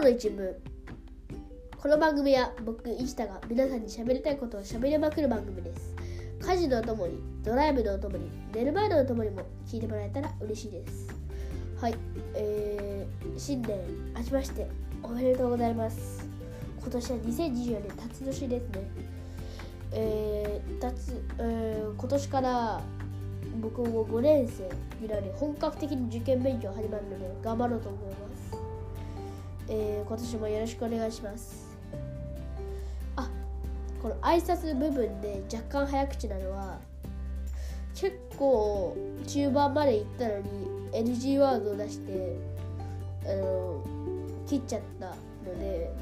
の一部この番組は僕石田が皆さんに喋りたいことを喋りまくる番組です。家事のお供にドライブのお供に寝る前のお供にも聞いてもらえたら嬉しいです。はいえー、新年明けましておめでとうございます。今年は2024年辰年ですね。えー、辰、えー、今年から僕も5年生になり本格的に受験勉強始まるので頑張ろうと思います、えー、今年もよろしくお願いします。あこの挨拶部分で若干早口なのは結構中盤まで行ったのに NG ワードを出してあの切っちゃったので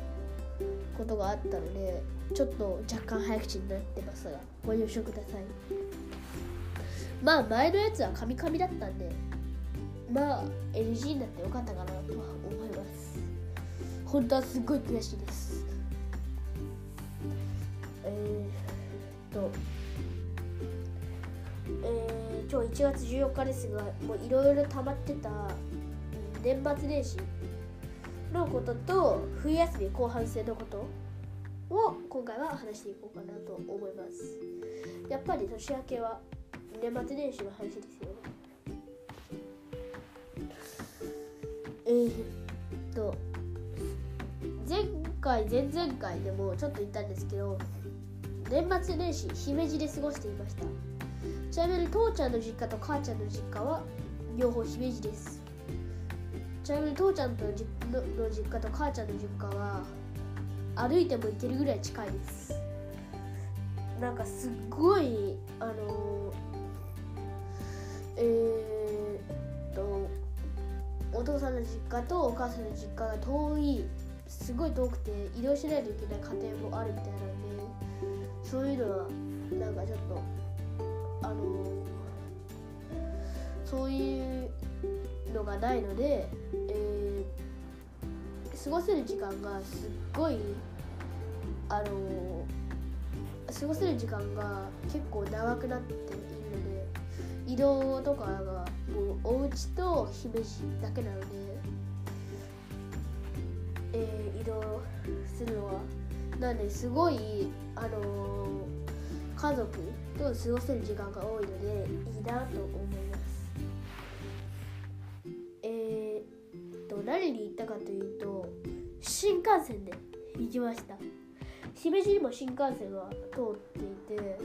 ことがあったのでちょっと若干早口になってますがご了承ください。まあ前のやつはカミカミだったんでまあ NG になってよかったかなとは本当はすっごい悔しいです。えー、っとえー、今日1月14日ですがもういろいろ溜まってた年末年始のことと冬休み後半戦のことを今回は話していこうかなと思います。やっぱり年明けは年末年始の話ですよね。えー、っと前回前々回でもちょっと言ったんですけど年末年始姫路で過ごしていました。ちなみに父ちゃんの実家と母ちゃんの実家は両方姫路です。ちなみに父ちゃんとのの実家と母ちゃんの実家は歩いても行けるぐらい近いです。なんかすっごいあのえー、っとお父さんの実家とお母さんの実家が遠いすごい遠くて移動しないといけない家庭もあるみたいなのでそういうのはなんかちょっとあのそういうのがないので、えー、過ごせる時間がすっごいあの過ごせる時間が結構長くなっているので移動とかがもうお家と姫路だけなので、動するのはなんですごいあの家族と過ごせる時間が多いのでいいなと思いますえー、と何に行ったかというと新幹線で行きました。姫路にも新幹線が通っていて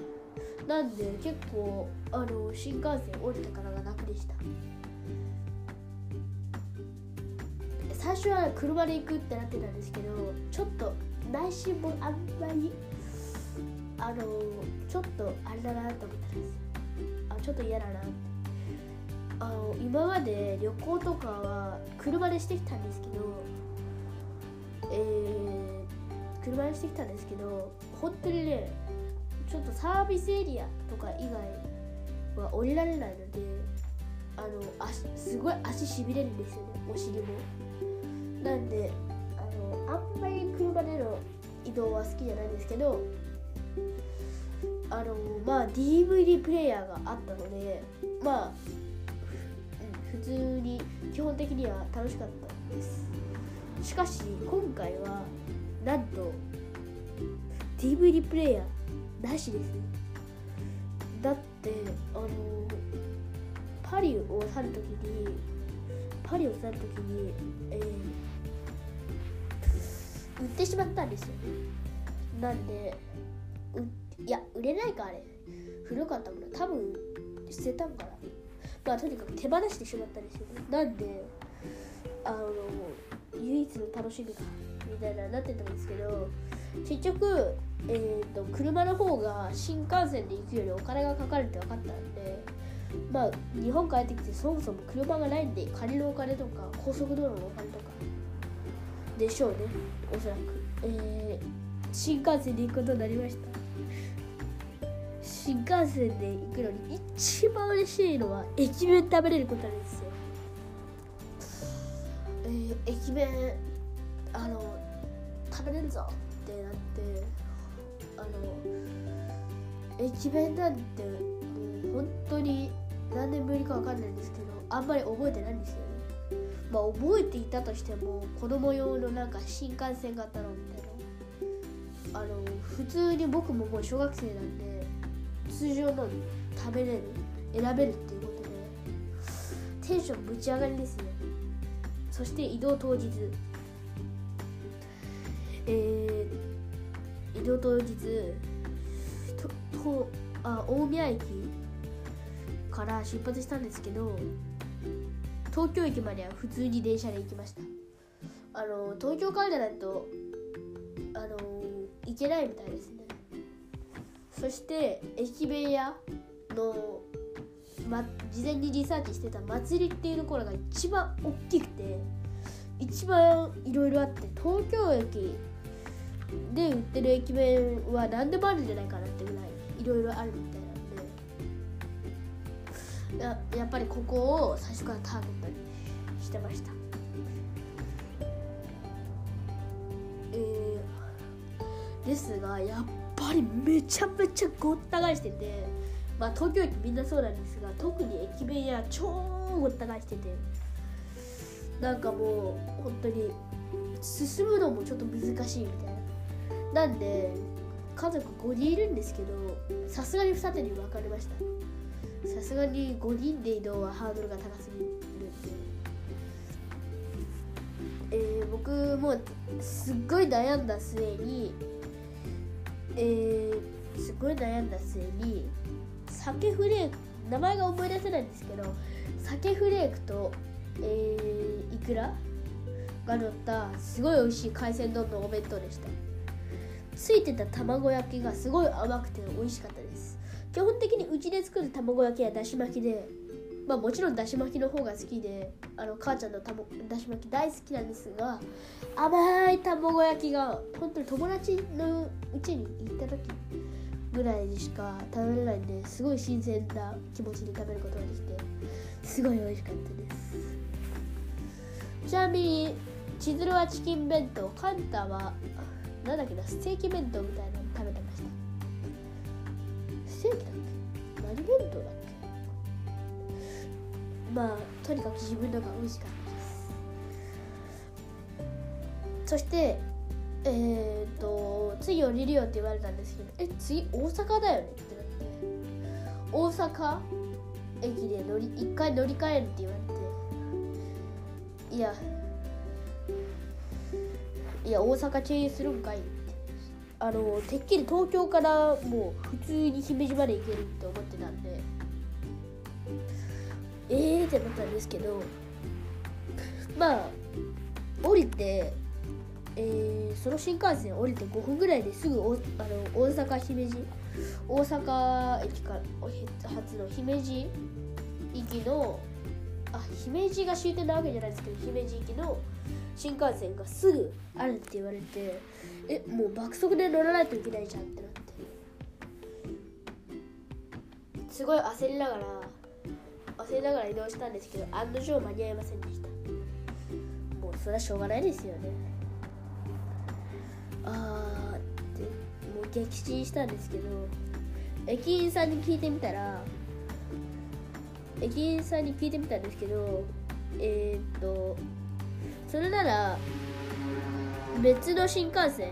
なんで結構あの新幹線降りてからが楽でした。最初は車で行くってなってたんですけどちょっと内心もあんまりあのちょっとあれだなと思ったんです。よあちょっと嫌だな。ってあの今まで旅行とかは車でしてきたんですけどえー、車でしてきたんですけど本当にねちょっとサービスエリアとか以外は降りられないのであの足すごい足しびれるんですよねお尻も。なんであのあんまり車での移動は好きじゃないんですけどあのまあ DVD プレイヤーがあったのでまあ普通に基本的には楽しかったです。しかし今回はなんと DVD プレイヤーなしですね。だってあのパリを去るときにパリを去るときに、えー、売ってしまったんですよ。なんでういや売れないかあれ。古かったもの。多分捨てたんかな。まあとにかく手放してしまったんですよなんであの唯一の楽しみかみたいななってたんですけど結局、えーと、車の方が新幹線で行くよりお金がかかるって分かったんでまあ日本帰ってきてそもそも車がないんで借りるお金とか高速道路のお金とかでしょうね。おそらく、えー、新幹線で行くことになりました。新幹線で行くのに一番嬉しいのは駅弁食べれることなんですよ、えー、駅弁あの食べれるぞってなってあの駅弁なんてもう本当に何年ぶりか分かんないんですけどあんまり覚えてないんですよね。まあ覚えていたとしても子供用のなんか新幹線型のみたいな。あの普通に僕ももう小学生なんで通常の食べれる選べるっていうことでテンションぶち上がりですね。そして移動当日。えー、移動当日ととあ大宮駅から出発したんですけど東京駅までは普通に電車で行きました。あの東京からじゃないとあの行けないみたいですね。そして駅弁屋の、ま、事前にリサーチしてた祭りっていうところが一番大きくて一番いろいろあって東京駅で売ってる駅弁は何でもあるんじゃないかなってぐらいいろいろあるみたいややっぱりここを最初からターゲットにしてました。えー、ですがやっぱりめちゃめちゃごった返しててまあ東京駅みんなそうなんですが特に駅弁屋超ごった返しててなんかもう本当に進むのもちょっと難しいみたいな。なんで家族5人いるんですけどさすがに二手に分かれました。さすがに5人で移動はハードルが高すぎるんで、えー、僕もすっごい悩んだ末にえー、すごい悩んだ末に鮭フレーク名前が思い出せないんですけど鮭フレークと、えー、イクラが乗ったすごい美味しい海鮮丼のお弁当でした。ついてた卵焼きがすごい甘くて美味しかった基本的にうちで作る卵焼きはだし巻きでまあもちろんだし巻きの方が好きであの母ちゃんのたもだし巻き大好きなんですが甘い卵焼きが本当に友達のうちに行った時ぐらいにしか食べれないんですごい新鮮な気持ちで食べることができてすごい美味しかったです。ちなみに千鶴はチキン弁当カンタはなんだっけなステーキ弁当みたいなステーキだっけ何弁当だっけまあとにかく自分のが美味しかったです。そしてえっ、ー、と次降りるよって言われたんですけどえ次大阪だよねってなって。大阪駅で乗り一回乗り換えるって言われて。いや。いや大阪経由するんかい。あのてっきり東京からもう普通に姫路まで行けるって思ってたんで。えーってなったんですけどまあ降りてえー、その新幹線降りて5分ぐらいですぐおあの大阪姫路大阪駅から初の姫路行きのあ姫路が終点なわけじゃないですけど姫路行きの新幹線がすぐあるって言われてえもう爆速で乗らないといけないじゃんってなって。すごい焦りながら焦りながら移動したんですけど案の定間に合いませんでした。もうそれはしょうがないですよね。あーってもう撃沈したんですけど駅員さんに聞いてみたら駅員さんに聞いてみたんですけどえー、っとそれなら別の新幹線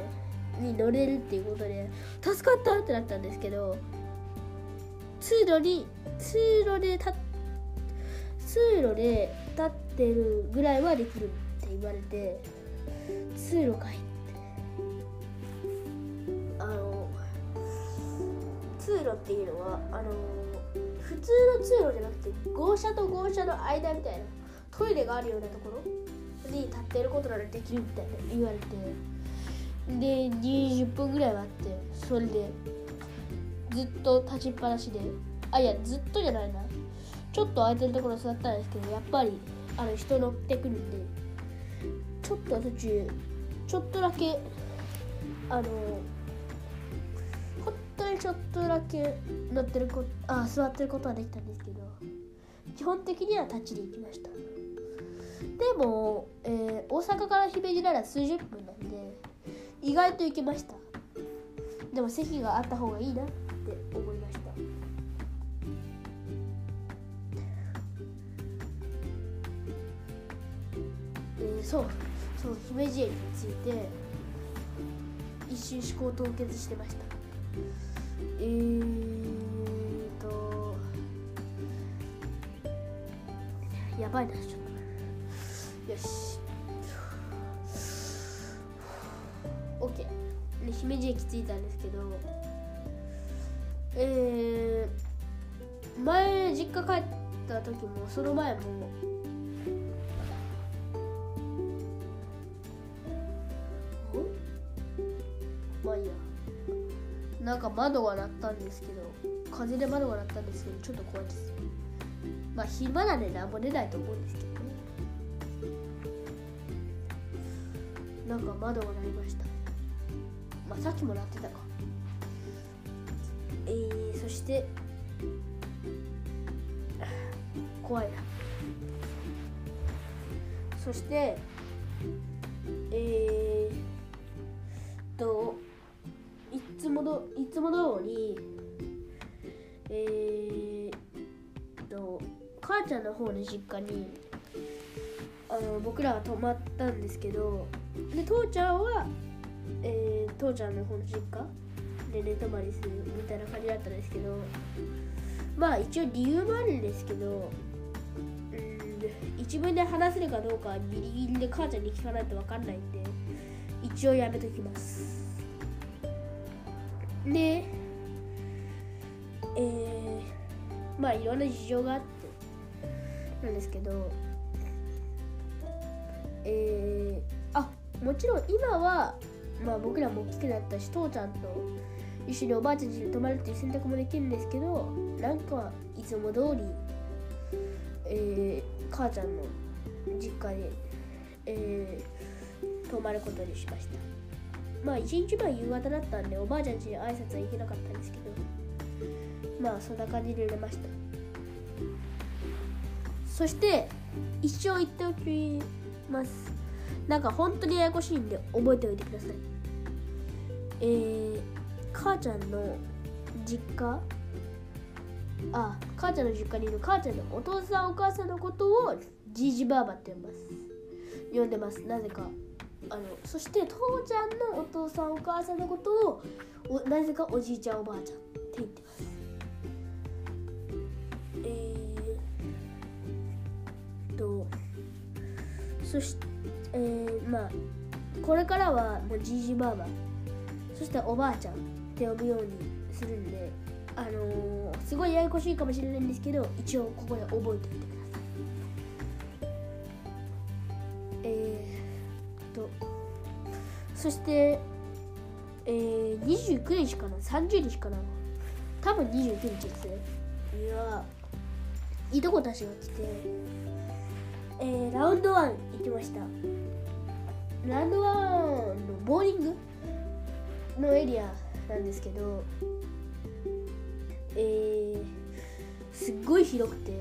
に乗れるっていうことで助かったってなったんですけど通路に通路で立通路で立ってるぐらいはできるって言われて通路かいって。あの通路っていうのはあの普通の通路じゃなくて号車と号車の間みたいなトイレがあるようなところに立ってることならできるみたいな言われて。で20分ぐらい待って。それでずっと立ちっぱなしで。あいやずっとじゃないな。ちょっと空いてるところ座ったんですけどやっぱりあの人乗ってくるんで。ちょっと途中ちょっとだけあの本当にちょっとだけ乗ってるこあ座ってることはできたんですけど基本的には立ちで行きました。でも、えー、大阪から姫路なら数十分なんで意外と行けました。でも席があった方がいいなって思いました。えー、そうそう姫路駅について一瞬思考凍結してました。えーとやばいなちょっと。よし。OK で姫路駅着いたんですけどえー、前実家帰った時もその前もまあいいや。なんか窓が鳴ったんですけど風で窓が鳴ったんですけどちょっと怖いです。まあ暇なんで何も出ないと思うんですけど。なんか窓が鳴りました。まあさっきも鳴ってたか。えー、そして怖いな。そしてえー、といつもどいつも通りえー、と母ちゃんの方の実家にあの僕らが泊まったんですけどで父ちゃんは、えー、父ちゃんの方の実家で寝泊まりするみたいな感じだったんですけどまあ一応理由もあるんですけどうん一文で話せるかどうかギリギリで母ちゃんに聞かないと分かんないんで一応やめときます。でえー、まあいろんな事情があってなんですけどえー、あもちろん今はまあ僕らも大きくなったし父ちゃんと一緒におばあちゃん家に泊まるっていう選択もできるんですけどなんかいつも通り、えー、母ちゃんの実家に、えー、泊まることにしました。まあ一日前夕方だったんでおばあちゃん家に挨拶は行けなかったんですけどまあそんな感じで寝ました。そして一生言っておきます。なんか本当にややこしいんで覚えておいてください。えー、母ちゃんの実家？あ母ちゃんの実家にいる母ちゃんのお父さんお母さんのことをじいじばあばって呼びます。呼んでます。なぜか。あのそして父ちゃんのお父さんお母さんのことをなぜかおじいちゃんおばあちゃんって言ってます。そしてえー、まあこれからはもうじじばあば。そしておばあちゃんって呼ぶようにするんであのー、すごいややこしいかもしれないんですけど一応ここで覚えておいてください。えー、とそしてえー、29日かな？30日かな？多分29日ですね。いやいとこたちが来て。えー、ラウンドワン行きました。ラウンドワンのボーリングのエリアなんですけどえー、すっごい広くて、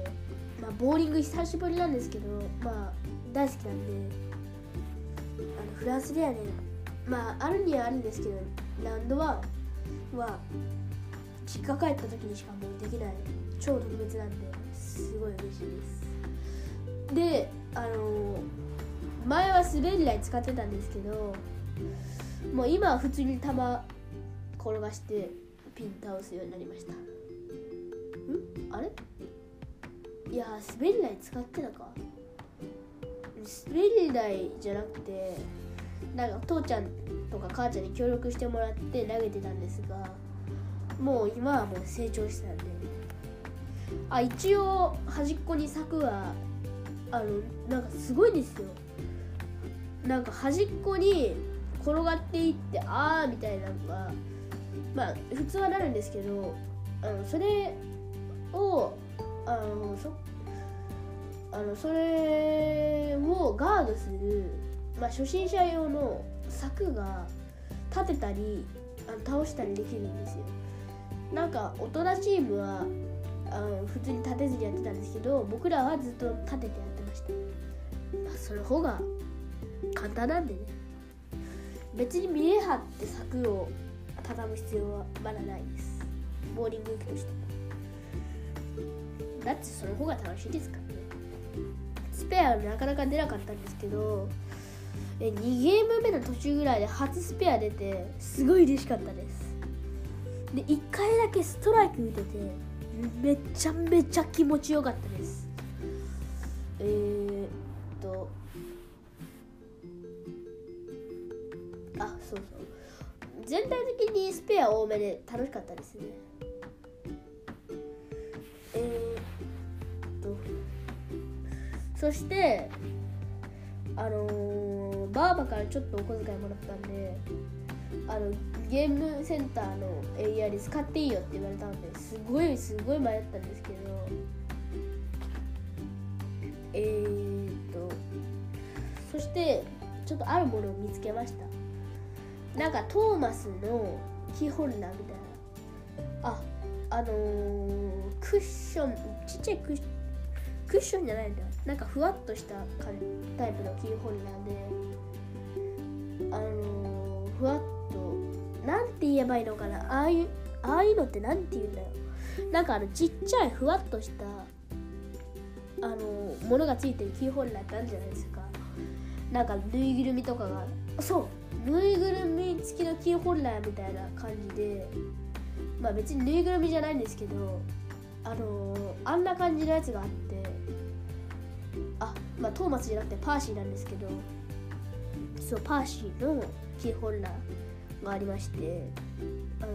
まあ、ボーリング久しぶりなんですけどまあ大好きなんであのフランスではねまああるにはあるんですけどラウンドワンは実家帰った時にしかもうできない超特別なんですごい嬉しいです。であの前は滑り台使ってたんですけどもう今は普通に球転がしてピン倒すようになりました。ん？あれ？いや滑り台使ってたか。滑り台じゃなくてなんか父ちゃんとか母ちゃんに協力してもらって投げてたんですがもう今はもう成長してたんで。あ一応端っこに柵はあのなんかすごいんですよ。なんか端っこに転がっていってああみたいなのがまあ普通はなるんですけどあのそれをあのそあのそれをガードする、まあ、初心者用の柵が立てたりあの倒したりできるんですよ。なんか大人チームはあの普通に立てずにやってたんですけど僕らはずっと立ててやってました、まあ、その方が簡単なんでね。別に見え張って柵を畳む必要はまだないです。ボーリング行くとして。だってその方が楽しいですからね。スペアなかなか出なかったんですけどえ2ゲーム目の途中ぐらいで初スペア出てすごい嬉しかったです。で1回だけストライク打ててめちゃめちゃ気持ちよかったです。えー、っとあそうそう。全体的にスペア多めで楽しかったですね。えー、っとそしてあのー、バーバからちょっとお小遣いもらったんであのゲームセンターのエリアで使っていいよって言われたんですごいすごい迷ったんですけどえー、っとそしてちょっとあるものを見つけました。なんかトーマスのキーホルダーみたいな。ああのー、クッションちっちゃいクッションクッションじゃないんだよ。なんかふわっとしたタイプのキーホルダーで。あのー、ふわっとなんて言えばいいのかな。ああいうああいうのってなんて言うんだよなんかあのちっちゃいふわっとしたあのものがついてるキーホルダーってあるじゃないですか。なんかぬいぐるみとかがそうぬいぐるみ付きのキーホルダーみたいな感じでまあ別にぬいぐるみじゃないんですけどあのあんな感じのやつがあってあまあトーマスじゃなくてパーシーなんですけどそうパーシーのキーホルダーがありましてあの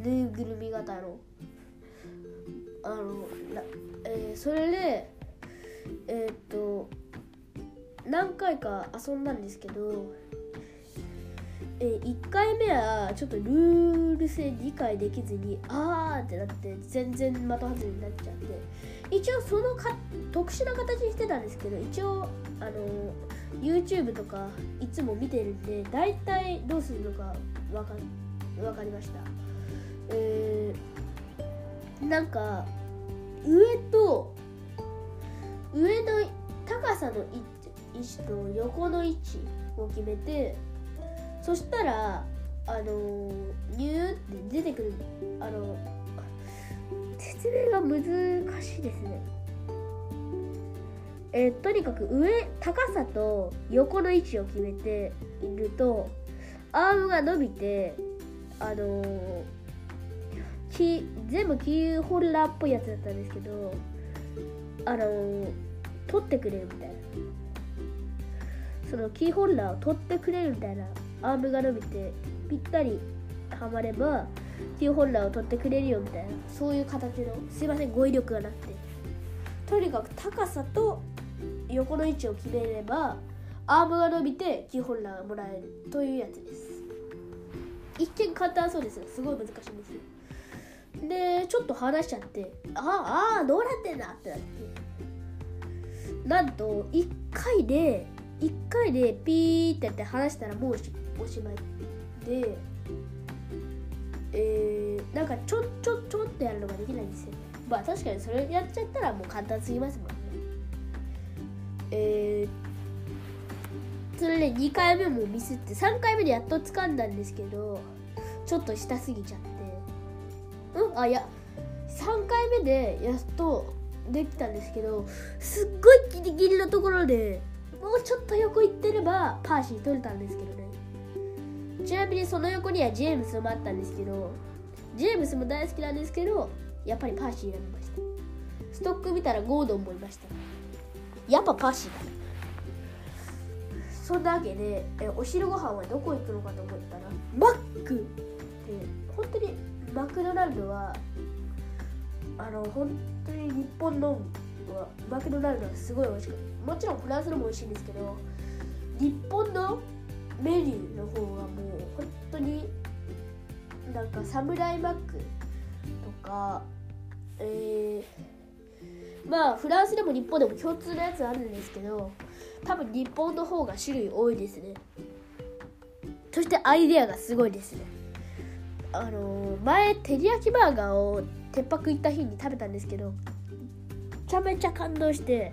ぬいぐるみ型のあのなえー、それでえー、っと何回か遊んだんですけどえー、1回目はちょっとルール性理解できずにあーってなって全然的外れになっちゃって一応そのか特殊な形にしてたんですけど一応あの YouTube とかいつも見てるんで大体どうするのか分か分かりました。えー、なんか上と上の高さの位置と横の位置を決めてそしたらあのニューって出てくる。あの説明が難しいですね。えー、とにかく上高さと横の位置を決めているとアームが伸びてあのー、キ全部キーホルダーっぽいやつだったんですけどあの、取ってくれるみたいな。そのキーホルダーを取ってくれるみたいなアームが伸びてぴったりはまればキーホルダーを取ってくれるよみたいなそういう形のすいません語彙力がなくて。とにかく高さと横の位置を決めればアームが伸びてキーホルダーがもらえるというやつです。一見簡単そうですがすごい難しいんですよ。でちょっと話しちゃってああどうなってんだってなって。なんと1回で1回でピーってやって話したらもうおしまいでえー、なんかちょちょちょってやるのができないんですよ。まあ確かにそれやっちゃったらもう簡単すぎますもんね。えー、それで2回目もミスって3回目でやっと掴んだんですけどちょっと下すぎちゃって。うんあいや3回目でやっとできたんですけどすっごいギリギリのところでもうちょっと横行ってればパーシー取れたんですけどね。ちなみにその横にはジェームスもあったんですけどジェームスも大好きなんですけどやっぱりパーシー選びました。ストック見たらゴードンもいました。やっぱパーシーだ。そんなわけでえお昼ご飯はどこ行くのかと思ったらマックって本当にマクドナルドはあの本当に日本のマクドナルドはすごい美味しくもちろんフランスのも美味しいんですけど日本のメニューの方がもう本当になんかサムライマックとかえー、まあフランスでも日本でも共通のやつあるんですけど多分日本の方が種類多いですね。そしてアイデアがすごいですね。あの、前照り焼きバーガーを鉄泊行った日に食べたんですけどめちゃめちゃ感動して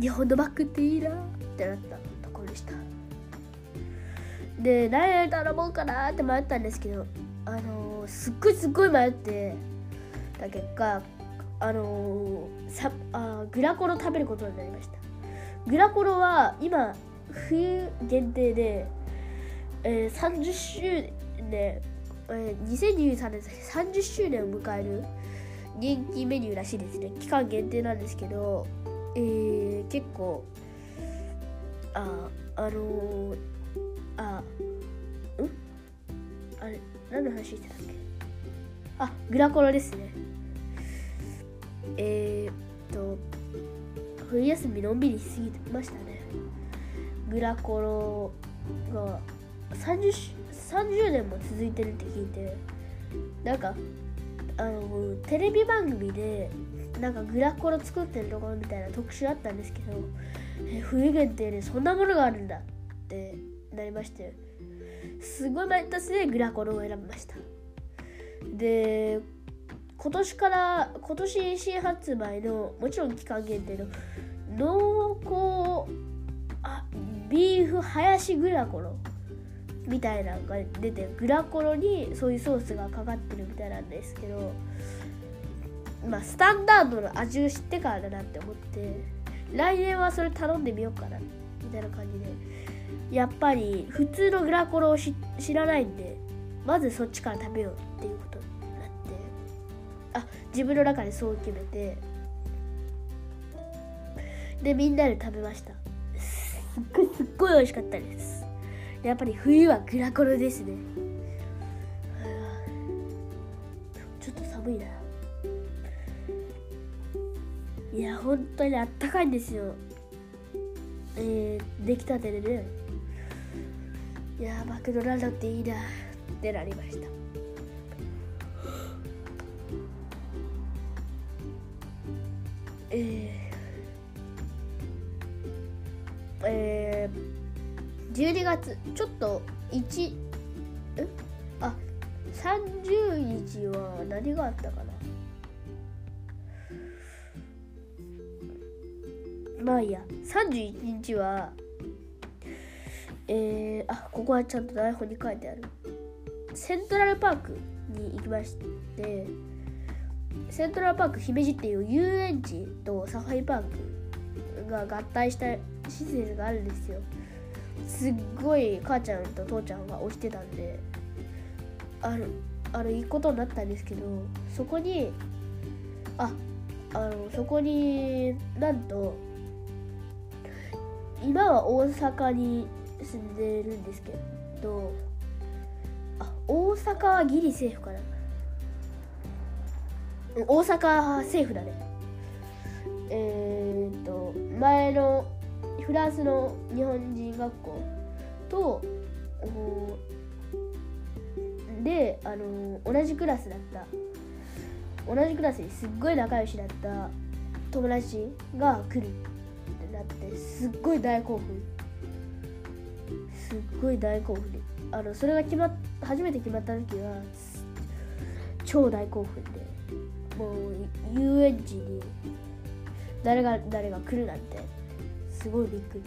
日本のバッグっていいなってなったところでした。で何頼もうかなって迷ったんですけどあの、すっごいすっごい迷ってた結果あの、さあグラコロ食べることになりました。グラコロは今冬限定で、えー、30周年、えー、2023年30周年を迎える人気メニューらしいですね。期間限定なんですけど、えー、結構ああのー、あうん？あれ何の話してたっけ？あグラコロですね。えー、っと冬休みのんびりしすぎましたね。グラコロが 30, 30年も続いてるって聞いてなんかあのテレビ番組でなんかグラコロ作ってるところみたいな特集あったんですけどえ冬限定でそんなものがあるんだってなりましてすごい毎年でグラコロを選びました。で今年から今年新発売のもちろん期間限定の濃厚あビーフハヤシグラコロ。みたいなのが出てグラコロにそういうソースがかかってるみたいなんですけどまあスタンダードの味を知ってからだなって思って来年はそれ頼んでみようかなみたいな感じで。やっぱり普通のグラコロを知らないんでまずそっちから食べようっていうことになってあ自分の中でそう決めてでみんなで食べました。すっごいすっごい美味しかったです。やっぱり冬はグラコロですね。ちょっと寒いな。いや本当にあったかいんですよ。えー、出来たてでね。いやマクドナルドっていいなってなりました。えーえー、12月ちょっと1え？あ30日は何があったかな？まあいいや。31日はえー、あここはちゃんと台本に書いてある。セントラルパークに行きましてセントラルパーク姫路っていう遊園地とサファリパークが合体した施設があるんですよ。すっごい母ちゃんと父ちゃんが押してたんであるあの行くことになったんですけどそこにああのそこになんと今は大阪に住んでるんですけどあ大阪はギリセーフかな。大阪政府だね。えー、っと前のフランスの日本人学校とであの同じクラスだった。同じクラスにすっごい仲良しだった友達が来るってなってすっごい大興奮。すっごい大興奮。あのそれが決まっ初めて決まった時は超大興奮で。もう遊園地に誰が誰が来るなんて。すごいびっく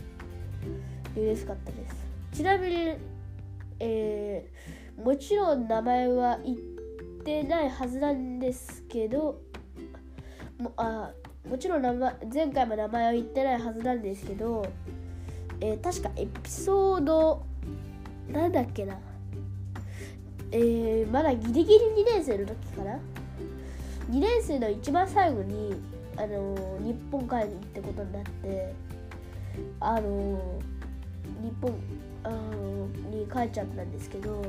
り。嬉しかったです。ちなみにえー、もちろん名前は言ってないはずなんですけどもあもちろん名前前回も名前は言ってないはずなんですけど、えー、確かエピソードなんだっけな。えー、まだギリギリ2年生の時かな。2年生の一番最後に、あの、日本帰るってことになってあの、日本あのに帰っちゃったんですけど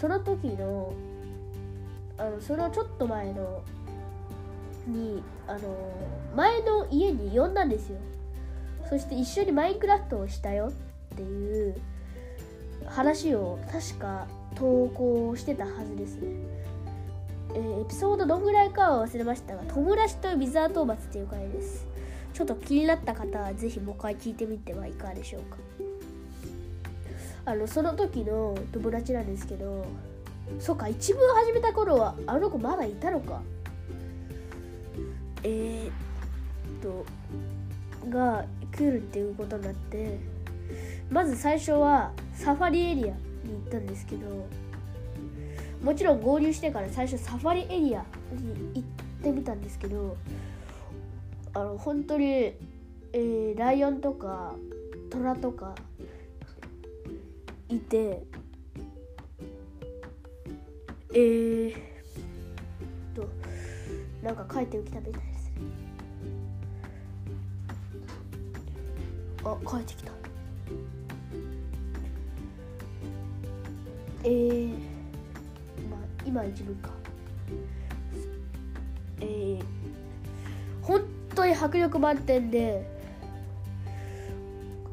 その時のあのそのちょっと前のにあの前の家に呼んだんですよ。そして一緒にマインクラフトをしたよっていう話を確か投稿してたはずですね、えー、エピソードどんぐらいかは忘れましたが友達と水ー討伐っていう回です。ちょっと気になった方はぜひもう一回聞いてみてはいかがでしょうか。あのその時の友達なんですけどそっか一文始めた頃はあの子まだいたのか。えー、っとが来るっていうことになってまず最初はサファリエリアに行ったんですけどもちろん合流してから最初サファリエリアに行ってみたんですけどあの本当にえー、ライオンとかトラとかいてえー、となんか帰ってきたみたいですね。あ帰ってきた。えー、まあ今一文か。えー、本当に迫力満点で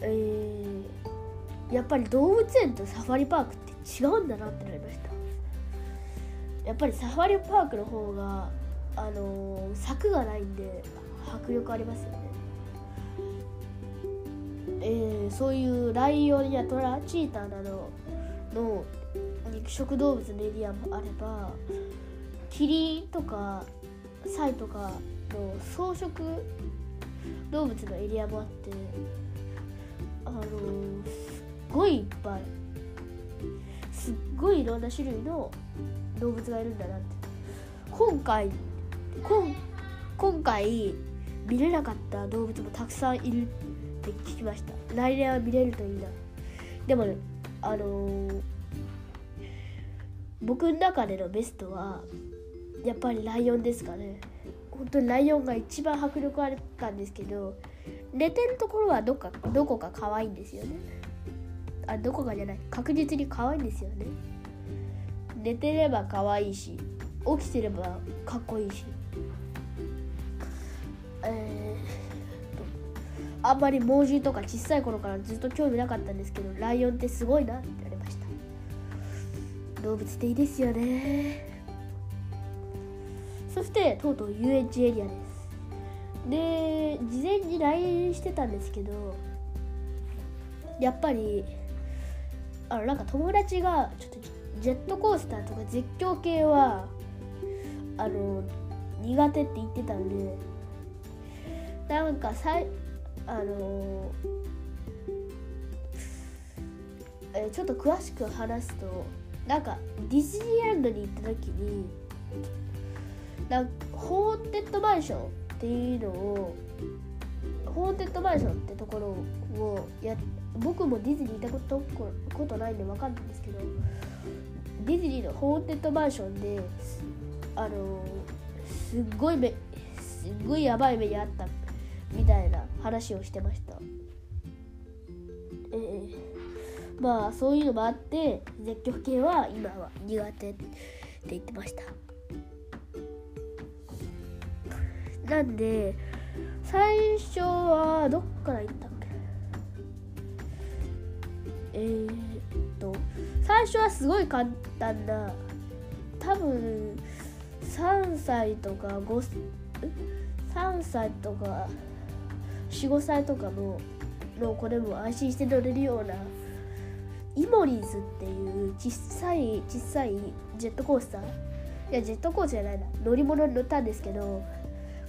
えー、やっぱり動物園とサファリパークって違うんだなってなりました。やっぱりサファリパークの方があのー、柵がないんで迫力ありますよね。えー、そういうライオンやトラチーターなどの肉食動物のエリアもあればキリンとかサイとかの草食動物のエリアもあってあのすっごいいっぱいすっごいいろんな種類の動物がいるんだなって。今回今今回見れなかった動物もたくさんいるって聞きました。来年は見れるといいなでもねあのー、僕の中でのベストはやっぱりライオンですかね。本当にライオンが一番迫力あったんですけど寝てるところはどっかどこか可愛いんですよね。あどこかじゃない。確実に可愛いんですよね。寝てれば可愛いし起きてればかっこいいし。えー、あんまり猛獣とか小さい頃からずっと興味なかったんですけどライオンってすごいなって言われました。動物っていいですよね。そしてとうとう遊園地エリアです。で事前に LINE してたんですけどやっぱりあなんか友達がちょっとジェットコースターとか絶叫系はあの苦手って言ってたんでなんかさいあのえちょっと詳しく話すとなんかディズニーランドに行った時になホーテッドマンションっていうのをホーテッドマンションってところをや僕もディズニー行ったことことないんで分かんないんですけどディズニーのホーテッドマンションであのすっごい目すっごいやばい目にあったみたいな話をしてました。えー、まあそういうのもあって絶叫系は今は苦手って言ってました。なんで最初はどっから行ったっけ？えー、っと最初はすごい簡単な多分3歳とか5 3歳とか45歳とかのの子でも安心して乗れるようなイモリーズっていう小さい小さいジェットコースター？いやジェットコースターじゃないな。乗り物に乗ったんですけど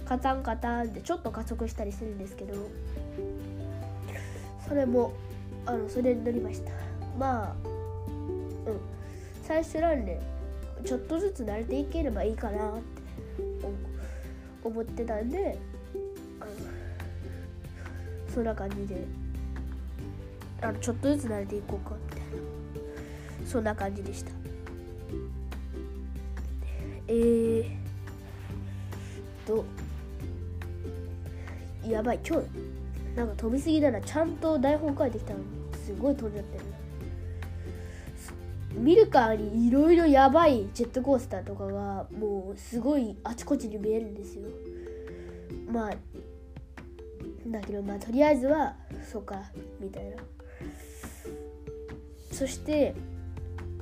カタンカタンってちょっと加速したりするんですけどそれもあのそれに乗りました。まあうん。最初なんでちょっとずつ慣れていければいいかなって思ってたんであのそんな感じであのちょっとずつ慣れていこうかみたいなそんな感じでした。えー、とやばい今日なんか飛びすぎだな。ちゃんと台本書いてきたのにすごい飛んじゃってる。見るからにいろいろやばいジェットコースターとかがもうすごいあちこちに見えるんですよ。まあだけどまあとりあえずはそうかみたいな。そして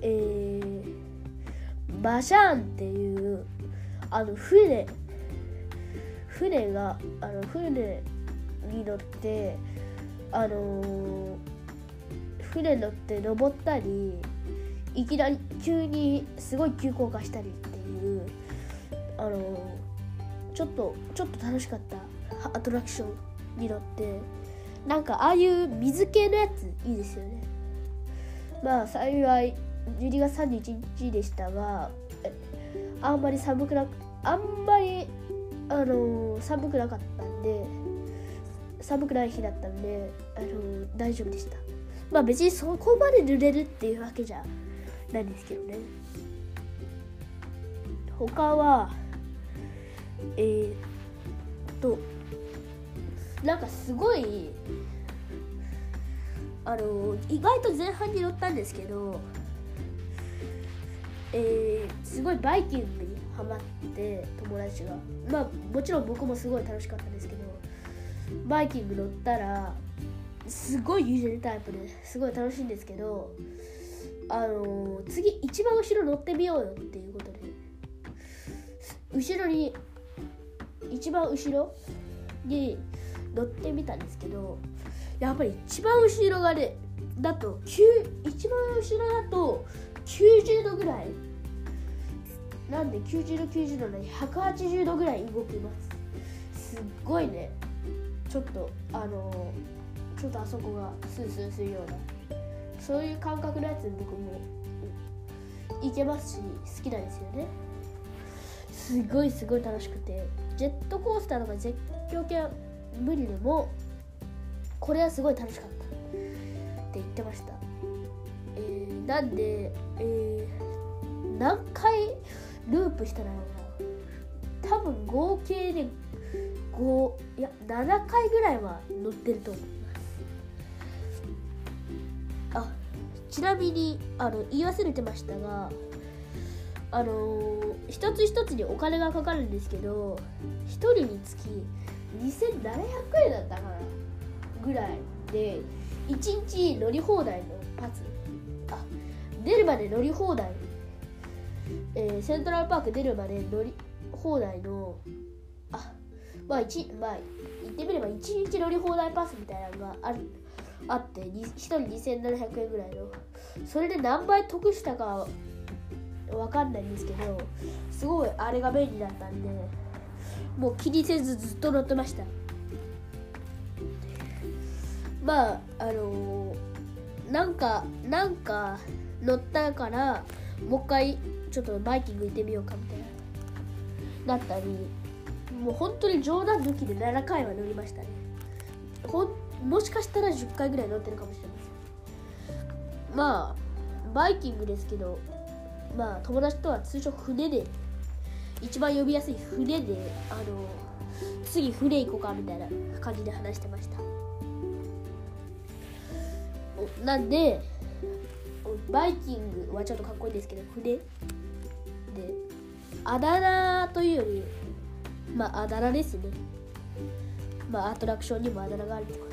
えー、バシャーンっていうあの船船があの船に乗ってあのー、船乗って登ったりいきなり急にすごい急降下したりっていうあのー、ちょっとちょっと楽しかったアトラクションに乗ってなんかああいう水系のやついいですよね。まあ幸い12月31日でしたがあんまり寒くなくあんまりあの、寒くなかったんで寒くない日だったんであの大丈夫でした。まあ別にそこまで濡れるっていうわけじゃないんですけどね。他はえー、っとなんかすごいあの意外と前半に乗ったんですけどえー、すごいバイキングにハマって友達が。まあもちろん僕もすごい楽しかったんですけどバイキング乗ったらすごい揺れるタイプですごい楽しいんですけどあのー、次一番後ろ乗ってみようよっていうことで後ろに一番後ろに乗ってみたんですけどやっぱり一番後ろがねだと一番後ろだと90度ぐらいなんで90度90度なのに180度ぐらい動きます。すっごいね。ちょっとあのちょっとあそこがスースーするような。そういう感覚のやつ僕もいけますし好きなんですよね。すごいすごい楽しくて。ジェットコースターとか絶叫系は無理でもこれはすごい楽しかった。って言ってました、えー、なんで、えー、何回ループしたら多分合計で5いや7回ぐらいは乗ってると思いますあちなみにあの言い忘れてましたがあのー、一つ一つにお金がかかるんですけど1人につき2700円だったかなぐらいで1日乗り放題のパス。あ出るまで乗り放題、えー、セントラルパーク出るまで乗り放題のあまあ1まあ言ってみれば1日乗り放題パスみたいなのがあるあって1人2700円ぐらいの。それで何倍得したかわかんないんですけどすごいあれが便利だったんでもう気にせずずっと乗ってました。まああのー、なんかなんか乗ったからもう一回ちょっとバイキング行ってみようかみたいななったりもう本当に冗談抜きで7回は乗りましたね。ほもしかしたら10回ぐらい乗ってるかもしれません。まあバイキングですけどまあ友達とは通称船で一番呼びやすい船であの次船行こうかみたいな感じで話してました。なんでバイキングはちょっとかっこいいですけど船であだ名というよりまああだ名ですね。まあアトラクションにもあだ名があるってこと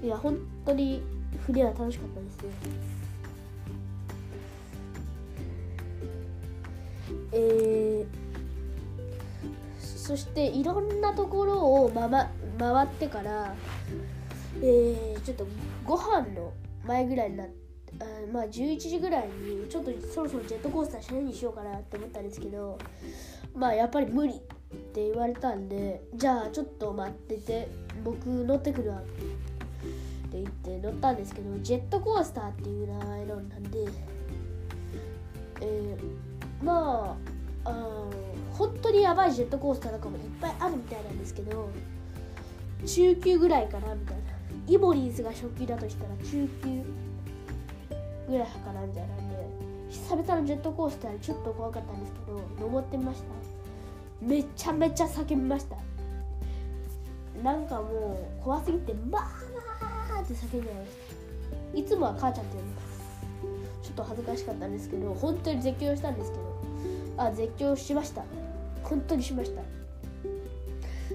でいや本当に船は楽しかったですねえー、そしていろんなところを、まま、回ってから、えー、ちょっとご飯の前ぐらいになってあまあ11時ぐらいにちょっとそろそろジェットコースターしないにしようかなって思ったんですけどまあやっぱり無理って言われたんでじゃあちょっと待ってて僕乗ってくるわって言って乗ったんですけどジェットコースターっていう名前なんでえーまああ本当にやばいジェットコースターとかもいっぱいあるみたいなんですけど中級ぐらいかなみたいな。イボリンスが初級だとしたら中級ぐらいかなみたいなんで久々のジェットコースターでちょっと怖かったんですけど登ってみました。めちゃめちゃ叫びました。なんかもう怖すぎてまーって叫んじゃいました。いつもは母ちゃんって呼びますちょっと恥ずかしかったんですけど本当に絶叫したんですけどあ絶叫しました。本当にしました。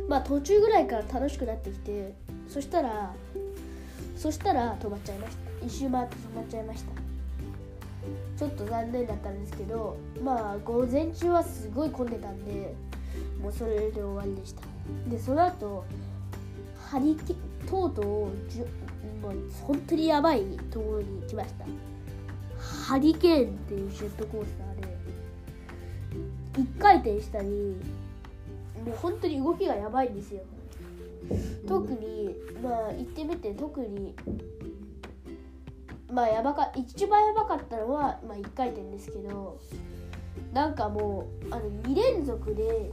まあ途中ぐらいから楽しくなってきてそしたらそしたら止まっちゃいました。一周回って止まっちゃいました。ちょっと残念だったんですけどまあ午前中はすごい混んでたんでもうそれで終わりでした。でその後ハリケとうとうじゅもう本当にやばいところに来ました。ハリケーンっていうジェットコースターで1回転したりもう本当に動きがやばいんですよ。特にまあ行ってみて特にまあやばか一番やばかったのは、まあ、1回転ですけどなんかもうあの2連続で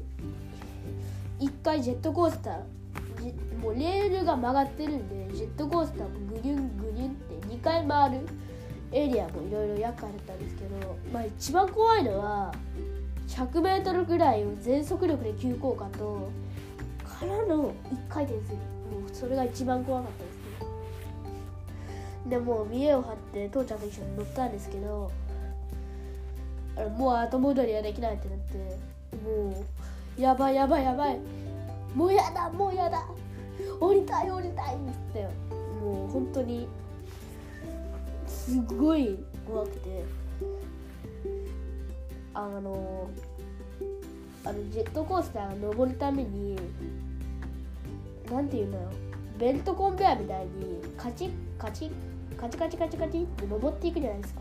1回ジェットコースターもうレールが曲がってるんでジェットコースターもグニュングニュンって2回回るエリアもいろいろ厄介だったんですけど、まあ、一番怖いのは 100m ぐらいを全速力で急降下とからの1回転する。もうそれが一番怖かったですね。でもう見栄を張って父ちゃんと一緒に乗ったんですけどもう後戻りはできないってなってもうやばいやばいやばい。もうやだもうやだ。降りたい降りたい。って言ってもう本当にすごい怖くて。あのあのジェットコースター登るためになんていうのよ。ベルトコンベヤみたいにカチッカチッカチカチカチカチって登っていくじゃないですか。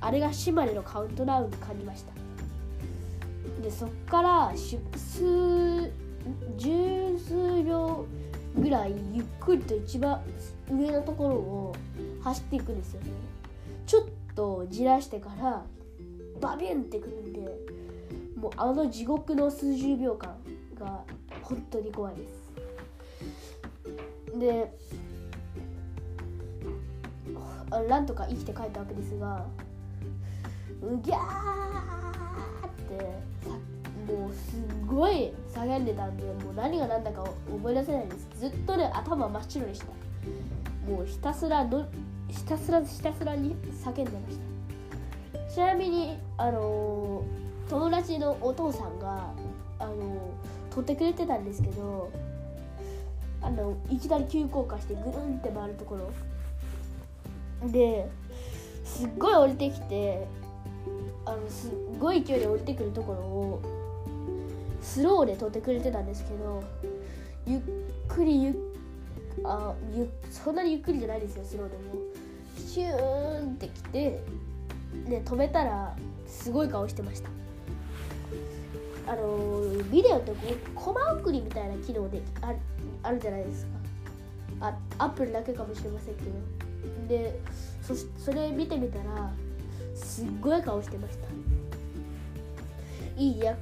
あれが島根のカウントダウンに感じました。でそっから数十数秒ぐらいゆっくりと一番上のところを走っていくんですよね。ちょっとじらしてからバビュンってくるんでもうあの地獄の数十秒間が本当に怖いです。でなんとか生きて帰ったわけですがうぎゃーってもうすごい叫んでたんでもう何が何だか思い出せないです。ずっとね頭真っ白でしたもうひたすらのひたすらひたすらに叫んでました。ちなみにあのー、友達のお父さんがあのー、撮ってくれてたんですけどあのいきなり急降下してぐるんって回るところ。ですっごい降りてきてあのすっごい勢いで降りてくるところをスローで撮ってくれてたんですけどゆっくりゆっあゆそんなにゆっくりじゃないですよスローでも。シューンってきてで止めたらすごい顔してました。あのビデオってこうコマ送りみたいな機能でああるじゃないですか。あアップルだけかもしれませんけど。でそそれ見てみたらすっごい顔してました。いいリア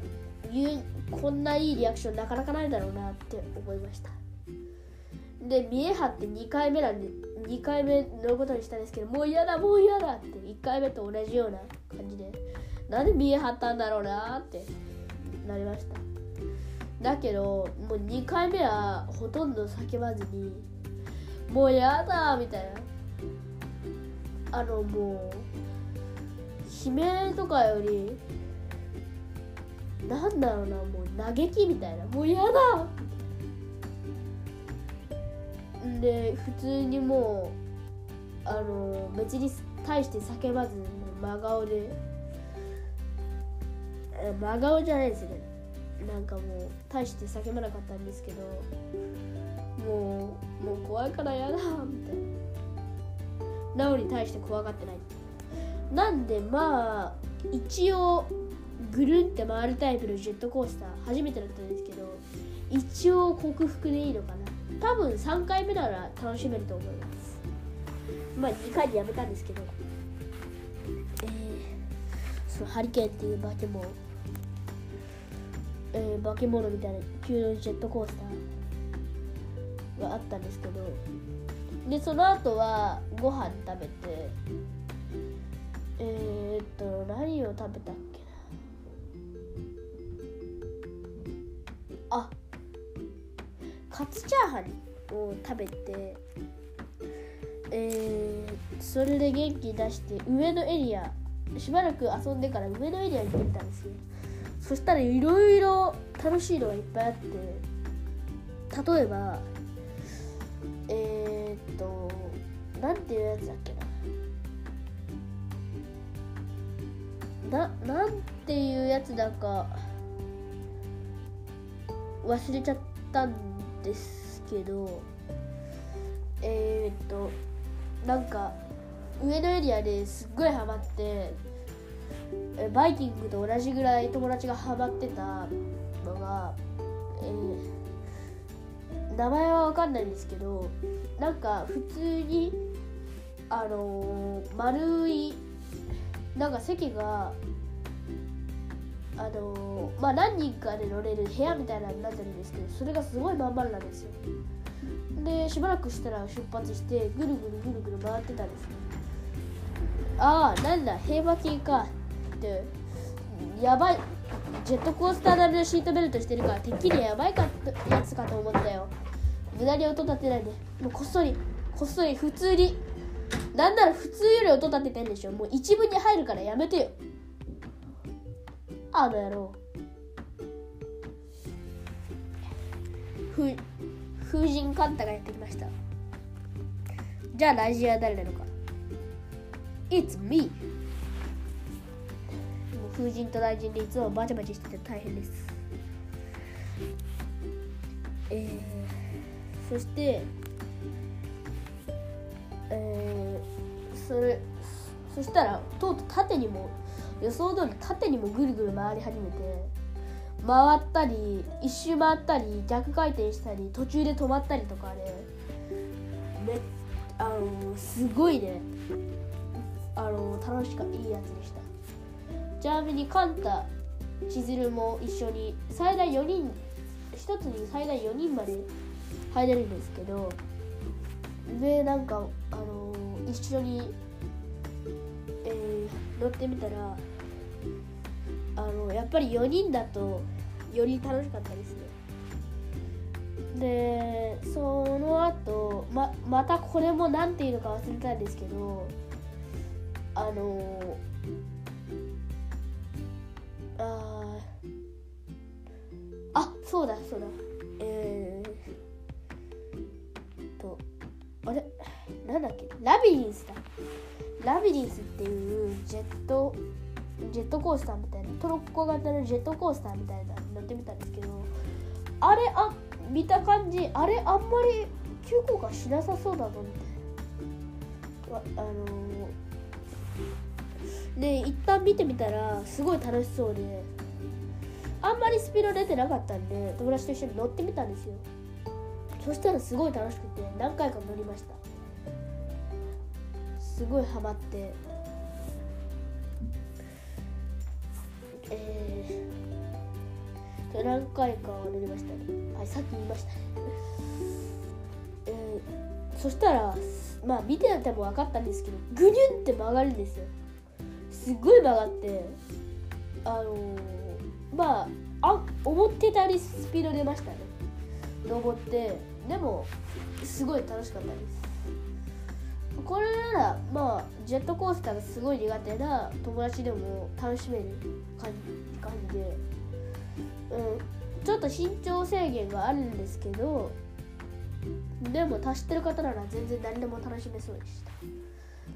こんないいリアクションなかなかないだろうなって思いました。で見え張って2回目なんで2回目乗ることにしたんですけどもう嫌だもう嫌だって1回目と同じような感じでなんで見え張ったんだろうなってなりました。だけどもう2回目はほとんど叫ばずにもうやだみたいな。あのもう悲鳴とかよりなんだろうなもう嘆きみたいな。もうやだで普通にもうあの別に対して叫ばず真顔で真顔じゃないですよね。なんかもう大して叫ばなかったんですけどもうもう怖いからやだみたいな。なおに対して怖がってないなんでまあ一応ぐるんって回るタイプのジェットコースター初めてだったんですけど一応克服でいいのかな。多分3回目なら楽しめると思います。まあ2回でやめたんですけど。えー、そのハリケーンっていう化け物えー、化け物みたいな急のジェットコースターがあったんですけどでその後はご飯食べてえー、っと何を食べたっけな。あカツチャーハンを食べてえー、それで元気出して上のエリアしばらく遊んでから上のエリアに行ってたんですよそしたらいろいろ楽しいのがいっぱいあって例えばえー、っとなんていうやつだっけな。ななんていうやつだか忘れちゃったんですけどえー、っとなんか上のエリアですっごいハマってバイキングと同じぐらい友達がハマってたのが、えー、名前は分かんないんですけどなんか普通にあのー、丸いなんか席があのまあ何人かで乗れる部屋みたいなのになってるんですけどそれがすごいまん丸なんですよ。でしばらくしたら出発してぐるぐるぐるぐる回ってたんですああなんだ平和系か。ってやばい。ジェットコースター並みのシートベルトしてるからてっきりやばいかやつかと思ったよ。無駄に音立てないで。もうこっそりこっそり普通に。なんなら普通より音立ててんでしょ。もう一部に入るからやめてよ。あの野郎。ふ風神カンタがやってきました。じゃあラジオは誰なのか。It's me 風神と雷神でいつもバチバチしてて大変です。えー、そしてえー、それそしたらとうとう縦にも予想通り縦にもぐるぐる回り始めて回ったり一周回ったり逆回転したり途中で止まったりとかで、めあのすごいねあの楽しかったいいやつでした。ちなみにカンタ千鶴も一緒に最大4人1つに最大4人まで入れるんですけどでなんかあの一緒に、えー、乗ってみたらあのやっぱり4人だとより楽しかったですね。でその後ままたこれも何ていうのか忘れたんですけどあのああそうだそうだ。えー、とあれ？なんだっけ？ラビリンスだ。ラビリンスっていうジェットジェットコースターみたいなトロッコ型のジェットコースターみたいな乗ってみたんですけどあれあ見た感じあれあんまり急降下しなさそうだぞみたいなあの、で一旦見てみたらすごい楽しそうであんまりスピード出てなかったんで友達と一緒に乗ってみたんですよ。そしたらすごい楽しくて何回か乗りました。すごいハマって。えー、何回か乗りましたね。はいさっき言いましたね。えー、そしたらまあ見てても分かったんですけどぐにゅんって曲がるんですよ。すっごい曲がってあのー、まああ思ってたよりスピード出ましたね。登ってでもすごい楽しかったです。これならまあジェットコースターがすごい苦手な友達でも楽しめる感じ感じで、うん、ちょっと身長制限があるんですけどでも達してる方なら全然誰でも楽しめそうでし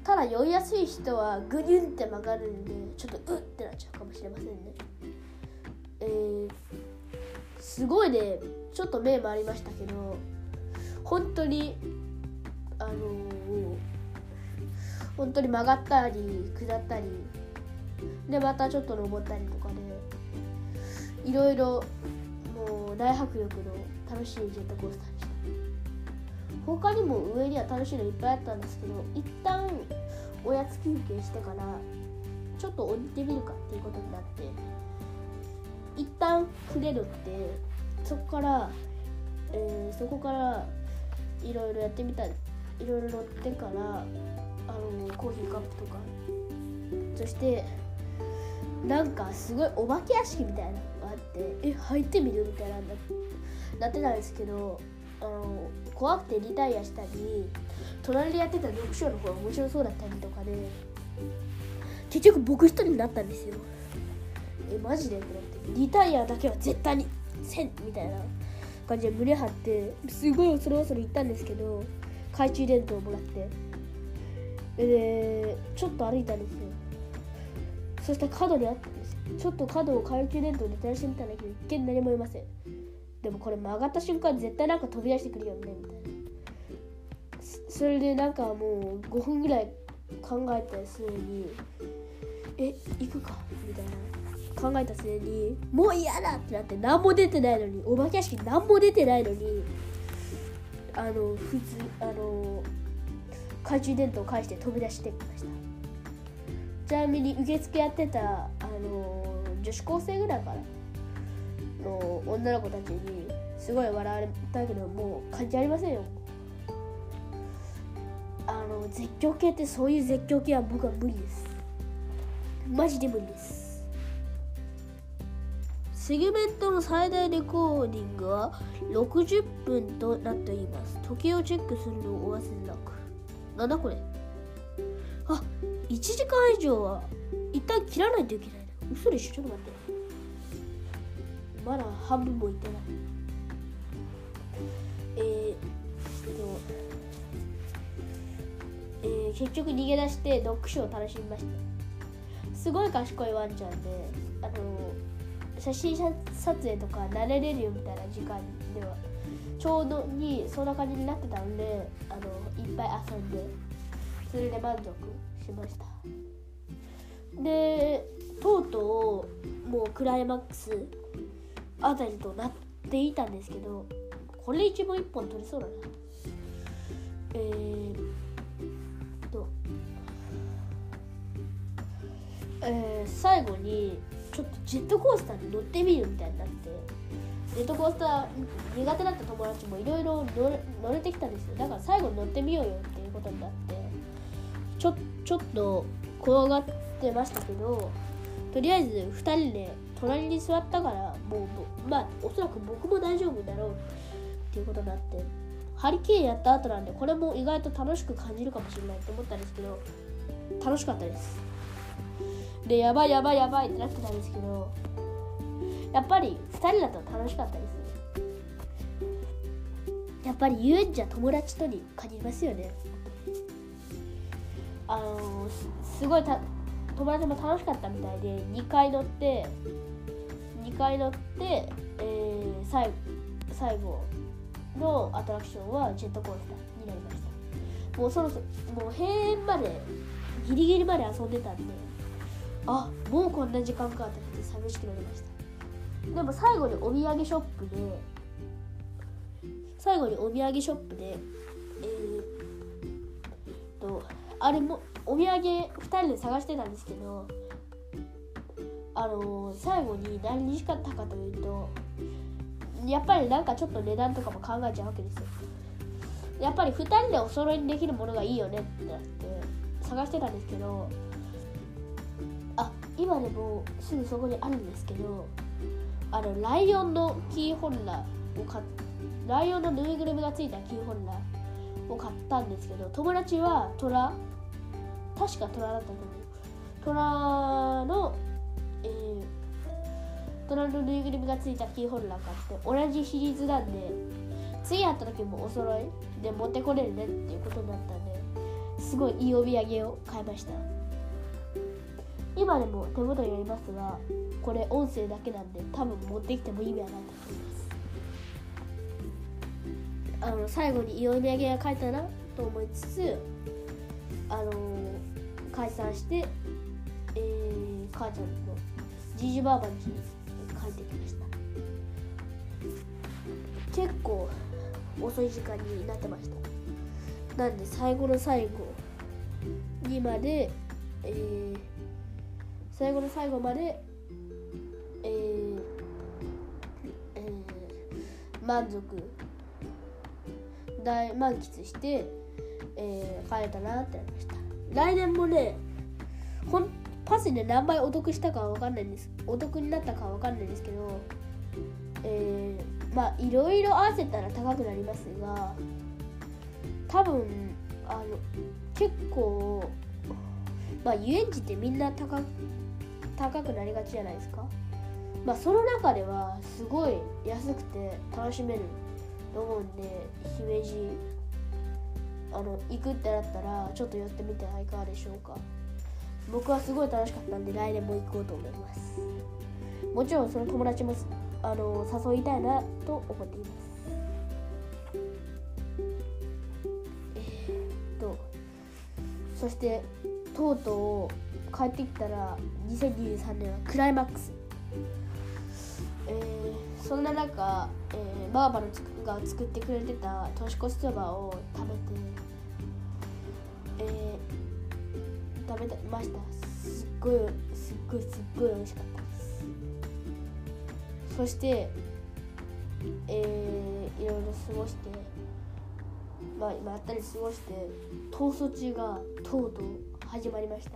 ただ酔いやすい人はグニュンって曲がるんでちょっとうってなっちゃうかもしれませんね。えー、すごいね。ちょっと目もありましたけど本当にあのー、本当に曲がったり下ったりでまたちょっと登ったりとかでいろいろもう大迫力の楽しいジェットコースター他にも上には楽しいのいっぱいあったんですけど一旦おやつ休憩してからちょっと降りてみるかっていうことになって一旦船乗ってそこから、えー、そこからいろいろやってみたいろいろ乗ってからあのコーヒーカップとかそしてなんかすごいお化け屋敷みたいなのがあってえ入ってみるみたいななってたんですけどあの怖くてリタイアしたり隣でやってた読書の方が面白そうだったりとかで結局僕一人になったんですよ。えマジで？ってなって。リタイアだけは絶対にせんみたいな感じで胸張ってすごい恐る恐る行ったんですけど懐中電灯をもらって。でちょっと歩いたんですよ。そしたら角にあったんです。よちょっと角を懐中電灯で照らしてみたんだけど一見何もいません。でもこれ曲がった瞬間絶対なんか飛び出してくるよねみたいな。それでなんかもう5分ぐらい考えた末にえ行くかみたいな。考えた末にもう嫌だってなって何も出てないのにお化け屋敷何も出てないのにあの普通あの懐中電灯を返して飛び出してきました。ちなみに受付やってたあの女子高生ぐらいからの女の子たちにすごい笑われたけどもう感じありませんよ。あの絶叫系ってそういう絶叫系は僕は無理です。マジで無理です。セグメントの最大レコーディングは60分となっています。時計をチェックするのをお忘れなく。なんだこれ。あ1時間以上は一旦切らないといけない。な嘘でしょ？ちょっと待って。まだ半分もいってない。えー、っとえー、結局逃げ出して読書を楽しみました。すごい賢いワンちゃんであの写真撮影とか慣れれるよみたいな時間ではちょうどにそんな感じになってたのであのいっぱい遊んでそれで満足しました。でとうとうもうクライマックスあたりとなっていたんですけどこれ一本一本取れそうだな。えー、とえー、最後にちょっとジェットコースターに乗ってみるみたいになってジェットコースター苦手だった友達もいろいろ乗れてきたんですよ。だから最後に乗ってみようよっていうことになってちょちょっと怖がってましたけどとりあえず2人で隣に座ったからもうまあおそらく僕も大丈夫だろうっていうことになってハリケーンやった後なんでこれも意外と楽しく感じるかもしれないと思ったんですけど楽しかったです。でやばいやばいやばいってなってたんですけどやっぱり2人だと楽しかったです。やっぱり遊園地は友達とに限りますよね。あのー、すごい友達も楽しかったみたいで2回乗って回乗って、えー、最最後のアトラクションはジェットコースターになりました。もうそろそろもう閉園までギリギリまで遊んでたんであもうこんな時間かってって寂しくなりました。でも最後にお土産ショップで最後にお土産ショップでえー、とあれもお土産2人で探してたんですけどあの、最後に何にしかったかというとやっぱりなんかちょっと値段とかも考えちゃうわけですよ。やっぱり2人でお揃いにできるものがいいよねってなって探してたんですけどあ今でもすぐそこにあるんですけどあのライオンのキーホルダーを買ライオンのぬいぐるみがついたキーホルダーを買ったんですけど友達はトラ確かトラだったと思う。トラのえー隣のぬいぐるみがついたキーホルダー買って同じシリーズなんで次会った時もお揃いで持ってこれるねっていうことになったんですごいいいお土産を買いました。今でも手元にありますがこれ音声だけなんで多分持ってきても意味はないと思います。あの最後にいいお土産が書いたなと思いつつあの、解散して、母ちゃんのじいじばあばに帰ってきました。結構遅い時間になってました。なんで最後の最後にまで、えー、最後の最後まで、えーえー、満足大満喫して、えー、帰れたなってなりました。来年もねスで何倍お得したかは分かんないんです。お得になったかは分かんないんですけどえー、まあいろいろ合わせたら高くなりますが多分あの結構まあ遊園地ってみんな高高くなりがちじゃないですか。まあその中ではすごい安くて楽しめると思うんで姫路あの行くってなったらちょっと寄ってみてはいかがでしょうか。僕はすごい楽しかったんで来年も行こうと思います。もちろんその友達もあの誘いたいなと思っています。え、っとそしてとうとう帰ってきたら2023年はクライマックス。えー、そんな中、えー、バーバルが作ってくれてた年越しそばを食べて、えー、食べましたすっごいすっごいすっごい美味しかった。ですそしてえー、いろいろ過ごしてまあまったり過ごして逃走中がとうとう始まりまし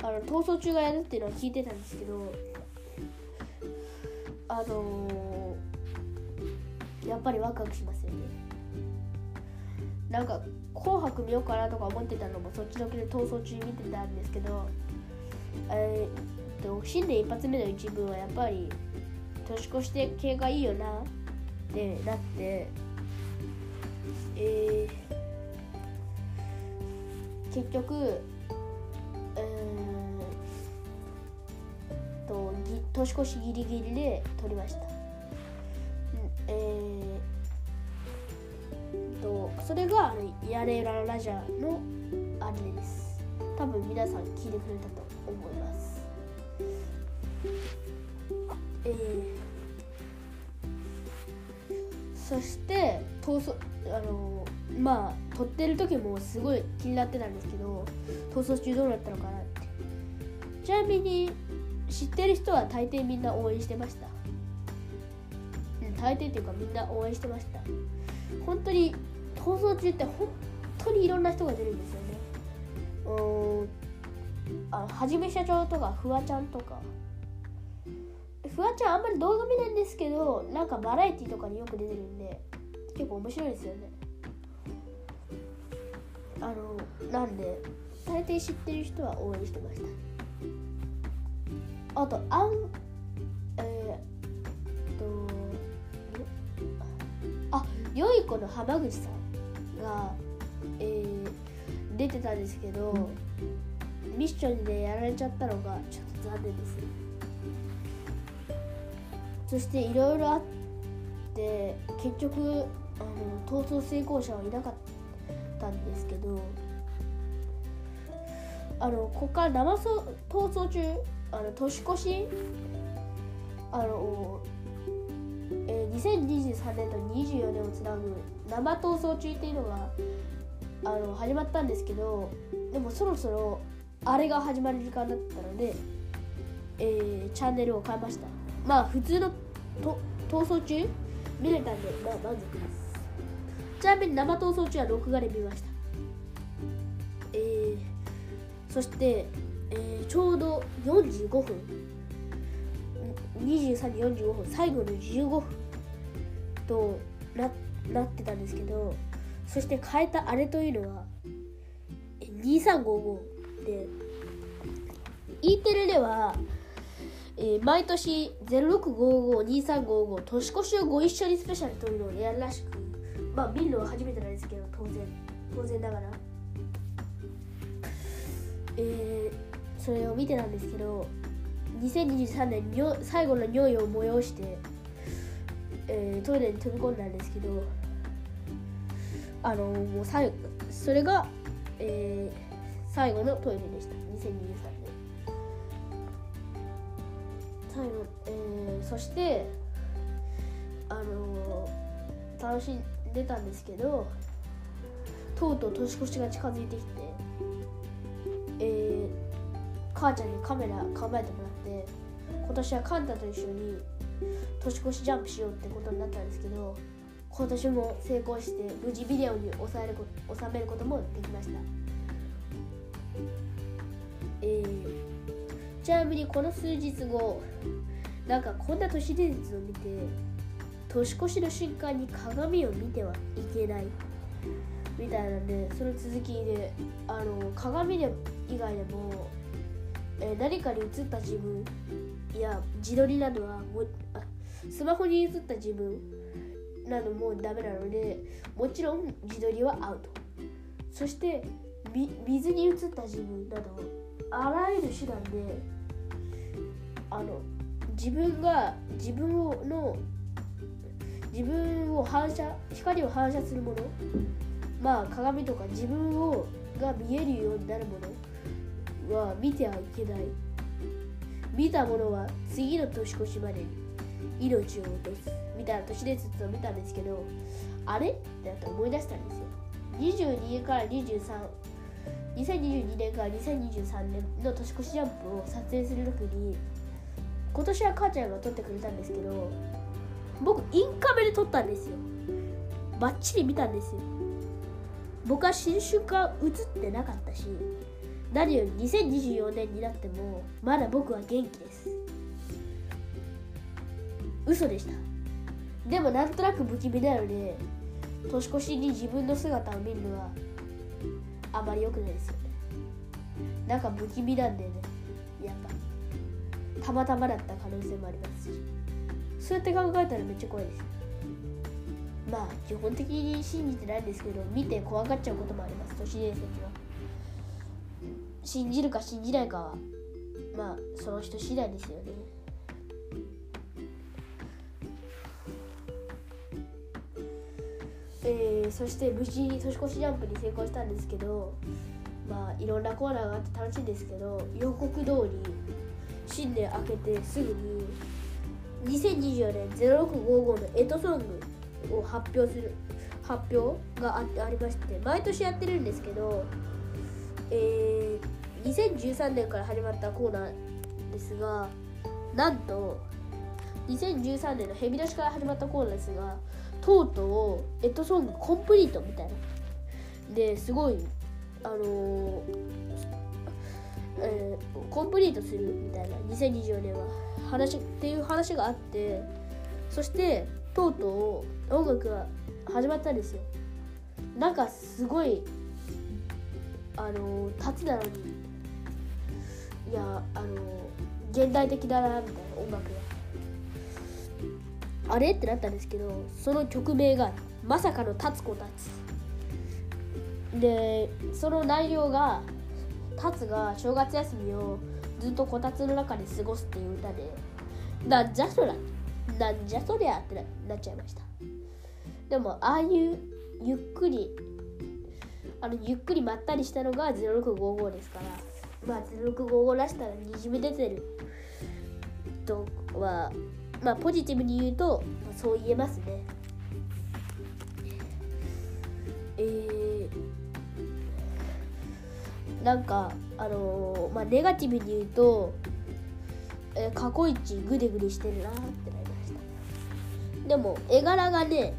た。あの逃走中がやるっていうのは聞いてたんですけどあのー、やっぱりワクワクしますよね。なんか紅白見ようかなとか思ってたのもそっちのけで逃走中見てたんですけどえー、と新年一発目の一部はやっぱり年越して系がいいよなってなってえー、結局うんと年越しギリギリで撮りました。えー、それが「やれらラジャー」のアニメです。多分皆さん聞いてくれたと思います。えー、そして逃走あのまあ撮ってる時もすごい気になってたんですけど逃走中どうなったのかなってちなみに知ってる人は大抵みんな応援してましたうん大抵っていうかみんな応援してました本当に逃走中って本当にいろんな人が出るんですよね。うん。あはじめ社長とかフワちゃんとか。フワちゃんあんまり動画見ないんですけどなんかバラエティとかによく出てるんで結構面白いですよね。あのなんで大抵知ってる人は応援してました。あとあんえー、とあよい子の浜口さんが、えー、出てたんですけど、ミッションでやられちゃったのがちょっと残念です。そしていろいろあって結局あの逃走成功者はいなかったんですけどあのここから生逃走中あの年越しあの、えー、2023年と24年をつなぐ生逃走中っていうのがあの始まったんですけどでもそろそろあれが始まる時間だったので、えー、チャンネルを変えました。まあ普通のと逃走中？見れたんでまあ満足です。ちなみに生逃走中は録画で見ました。えー、そして、えー、ちょうど45分、23時45分、最後の15分とななってたんですけど、そして変えたあれというのは、2355で、E テレでは、えー、毎年06552355年越しをご一緒にスペシャルというのをやるらしくまあ見るのは初めてなんですけど当然当然ながら。えー、それを見てたんですけど2023年に最後の尿意を催して、えー、トイレに飛び込んだんですけどあの、もう最後それが、えー、最後のトイレでした。2023年最後、えー、そしてあの、楽しん出たんですけどとうとう年越しが近づいてきて、えー、母ちゃんにカメラ構えてもらってて今年はカンタと一緒に年越しジャンプしようってことになったんですけど今年も成功して無事ビデオに収めること収めることもできました、えー、ちなみにこの数日後なんかこんな都市伝説を見て年越しの瞬間に鏡を見てはいけない。みたいなんでその続きであの鏡で以外でも、えー、何かに映った自分。や自撮りなどはもあスマホに映った自分などもダメなのでもちろん自撮りはアウト。そして水に映った自分などあらゆる手段であの自分が自分の自分を反射光を反射するものまあ鏡とか自分をが見えるようになるものは見てはいけない。見たものは次の年越しまでに命を落とす。みたいな都市伝説を見たんですけどあれ？ってなって思い出したんですよ。22から23 2022年から2023年の年越しジャンプを撮影するときに今年は母ちゃんが撮ってくれたんですけど僕インカメで撮ったんですよ。バッチリ見たんですよ。僕は新種が映ってなかったし何より2024年になってもまだ僕は元気です。嘘でした。でもなんとなく不気味なので年越しに自分の姿を見るのはあまり良くないですよね。なんか不気味なんでね。やっぱ。たまたまだった可能性もありますし。そうやって考えたらめっちゃ怖いです。まあ基本的に信じてないんですけど見て怖がっちゃうこともあります。都市伝説は。信じるか信じないかはまあその人次第ですよね。えー、そして無事に年越しジャンプに成功したんですけどまあいろんなコーナーがあって楽しいんですけど予告通り新年明けてすぐに2024年0655のエトソングを発表する発表があありまして毎年やってるんですけど、えー、2013年から始まったコーナーですがなんと2013年のヘビ出しから始まったコーナーですがとうとうエットソングコンプリートみたいな。ですごいあのー、えー、コンプリートするみたいな2024年は。話っていう話があってそしてとうとう音楽が始まったんですよ。なんかすごいあの立つなのにいやあの現代的だなみたいな音楽があれってなったんですけどその曲名がまさかの「立つ子たつ」でその内容がタツが正月休みをずっとこたつの中で過ごすっていう歌でなんじゃそらなんじゃそりゃってなっちゃいました。でもああいうゆっくりあのゆっくりまったりしたのが0655ですからまあ0655らしたらにじみ出てる。とはまあポジティブに言うと、まあ、そう言えますね。えー、なんかあのー、まあネガティブに言うと、えー、過去一グデグデしてるなってなりました。でも絵柄がね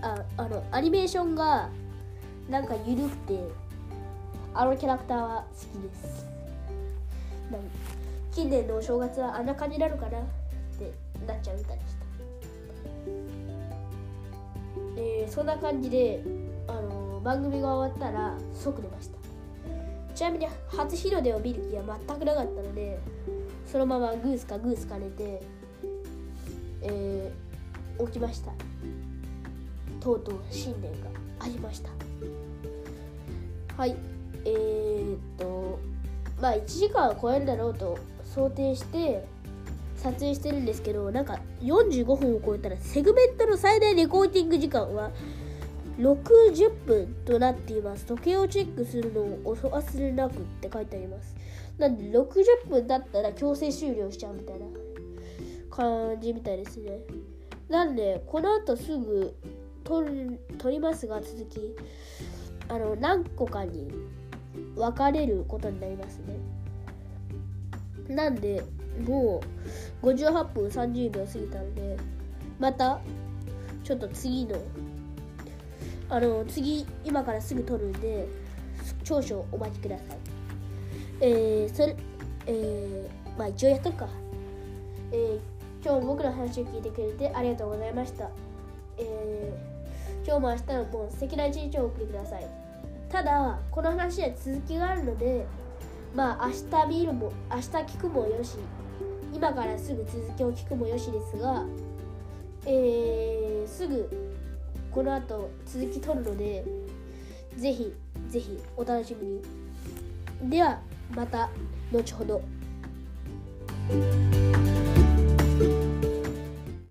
ああのアニメーションがなんか緩くてあのキャラクターは好きです近年のお正月はあんな感じなのかなってなっちゃうみたいでした、えー、そんな感じで、あのー、番組が終わったら即寝ました。ちなみに初日の出を見る気は全くなかったのでそのままグースかグースか寝て、えー、起きました。とうとう新年がありました。はい。えー、っとまあ1時間を超えるだろうと想定して撮影してるんですけどなんか45分を超えたらセグメントの最大レコーディング時間は60分となっています。時計をチェックするのをお忘れなくって書いてあります。なんで60分だったら強制終了しちゃうみたいな感じみたいですね。なんでこの後すぐ撮る撮りますが続き。あの何個かに分かれることになりますね。なんでもう58分30秒過ぎたのでまたちょっと次のあの次今からすぐ撮るんで少々お待ちください。えー、それえー、まあ一応やっとくか。えー、今日も僕の話を聞いてくれてありがとうございました。えー今日も明日も素敵な一日をお送りくださいただこの話は続きがあるのでまあ明日見るも明日聞くもよし今からすぐ続きを聞くもよしですがえー、すぐこの後続き取るのでぜひぜひお楽しみにではまた後ほど。